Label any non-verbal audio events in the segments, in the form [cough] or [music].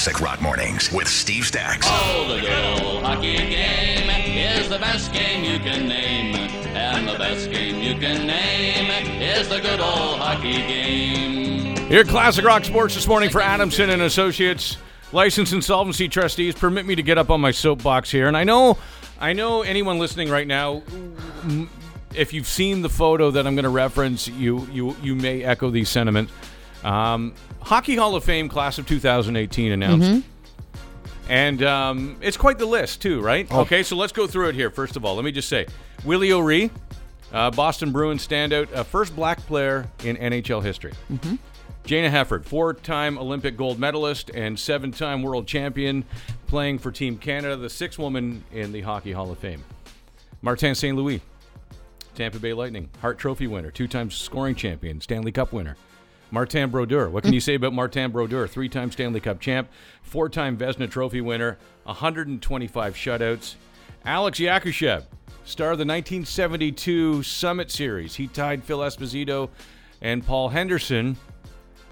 Classic Rock Mornings with Steve Stax. Oh, the good old hockey game is the best game you can name. And the best game you can name is the good old hockey game. Here at Classic Rock Sports this morning for Adamson and Associates, licensed insolvency trustees. Permit me to get up on my soapbox here, and I know, I know anyone listening right now, if you've seen the photo that I'm going to reference, you you you may echo these sentiments. Um, Hockey Hall of Fame class of 2018 announced. And um, it's quite the list, too, right? Okay, so let's go through it here. First of all, let me just say Willie O'Ree, uh, Boston Bruins standout, uh, first black player in NHL history. Jayna Hefford, four time Olympic gold medalist and seven time world champion, playing for Team Canada, the sixth woman in the Hockey Hall of Fame. Martin St. Louis, Tampa Bay Lightning, Hart Trophy winner, two time scoring champion, Stanley Cup winner. Martin Brodeur. What can you say about Martin Brodeur? Three time Stanley Cup champ, four time Vezina Trophy winner, 125 shutouts. Alex Yakushev, star of the 1972 Summit Series. He tied Phil Esposito and Paul Henderson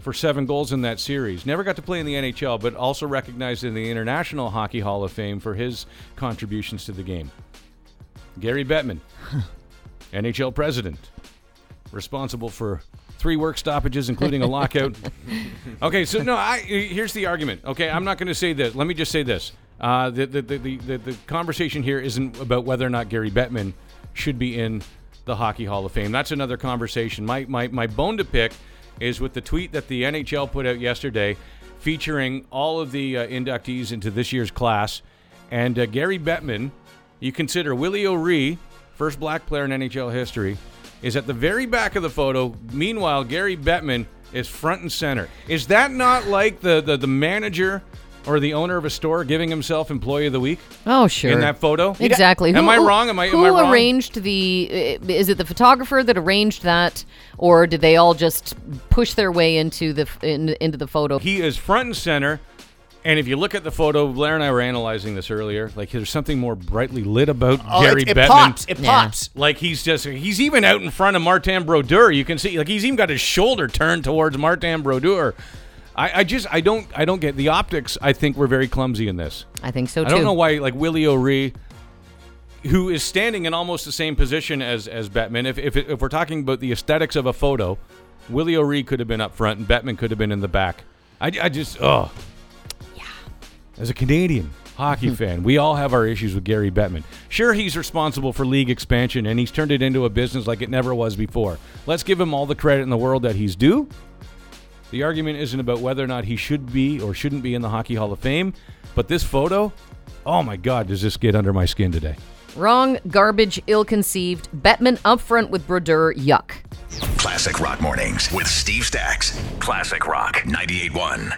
for seven goals in that series. Never got to play in the NHL, but also recognized in the International Hockey Hall of Fame for his contributions to the game. Gary Bettman, [laughs] NHL president, responsible for three work stoppages, including a lockout. [laughs] okay, so no, I here's the argument. Okay, I'm not going to say this. Let me just say this. Uh, the, the, the, the, the, conversation here isn't about whether or not Gary Bettman should be in the Hockey Hall of Fame. That's another conversation. My, my, my bone to pick is with the tweet that the NHL put out yesterday featuring all of the uh, inductees into this year's class. And uh, Gary Bettman, you consider Willie O'Ree, first black player in NHL history, is at the very back of the photo. Meanwhile, Gary Bettman is front and center. Is that not like the, the, the manager or the owner of a store giving himself Employee of the Week Oh, sure. in that photo? Exactly. Am Who- I wrong? Am I, who am I arranged the? Is it the photographer that arranged that, or did they all just push their way into the in, into the photo? He is front and center. And if you look at the photo, Blair and I were analyzing this earlier. Like, there's something more brightly lit about Oh, Gary it, it Bettman. pops. It Yeah. pops. Like he's just he's even out in front of Martin Brodeur. You can see like he's even got his shoulder turned towards Martin Brodeur. I, I just I don't I don't get the optics. I think we're very clumsy in this. I think so too. I don't know why like Willie O'Ree, who is standing in almost the same position as as Bettman. If if, if we're talking about the aesthetics of a photo, Willie O'Ree could have been up front and Bettman could have been in the back. I, I just oh yeah. As a Canadian hockey [laughs] fan, we all have our issues with Gary Bettman. Sure, he's responsible for league expansion and he's turned it into a business like it never was before. Let's give him all the credit in the world that he's due. The argument isn't about whether or not he should be or shouldn't be in the Hockey Hall of Fame, but this photo, oh my God, does this get under my skin today? Wrong, garbage, ill-conceived. Bettman up front with Brodeur. Yuck. Classic Rock Mornings with Steve Stax. Classic Rock 98.1.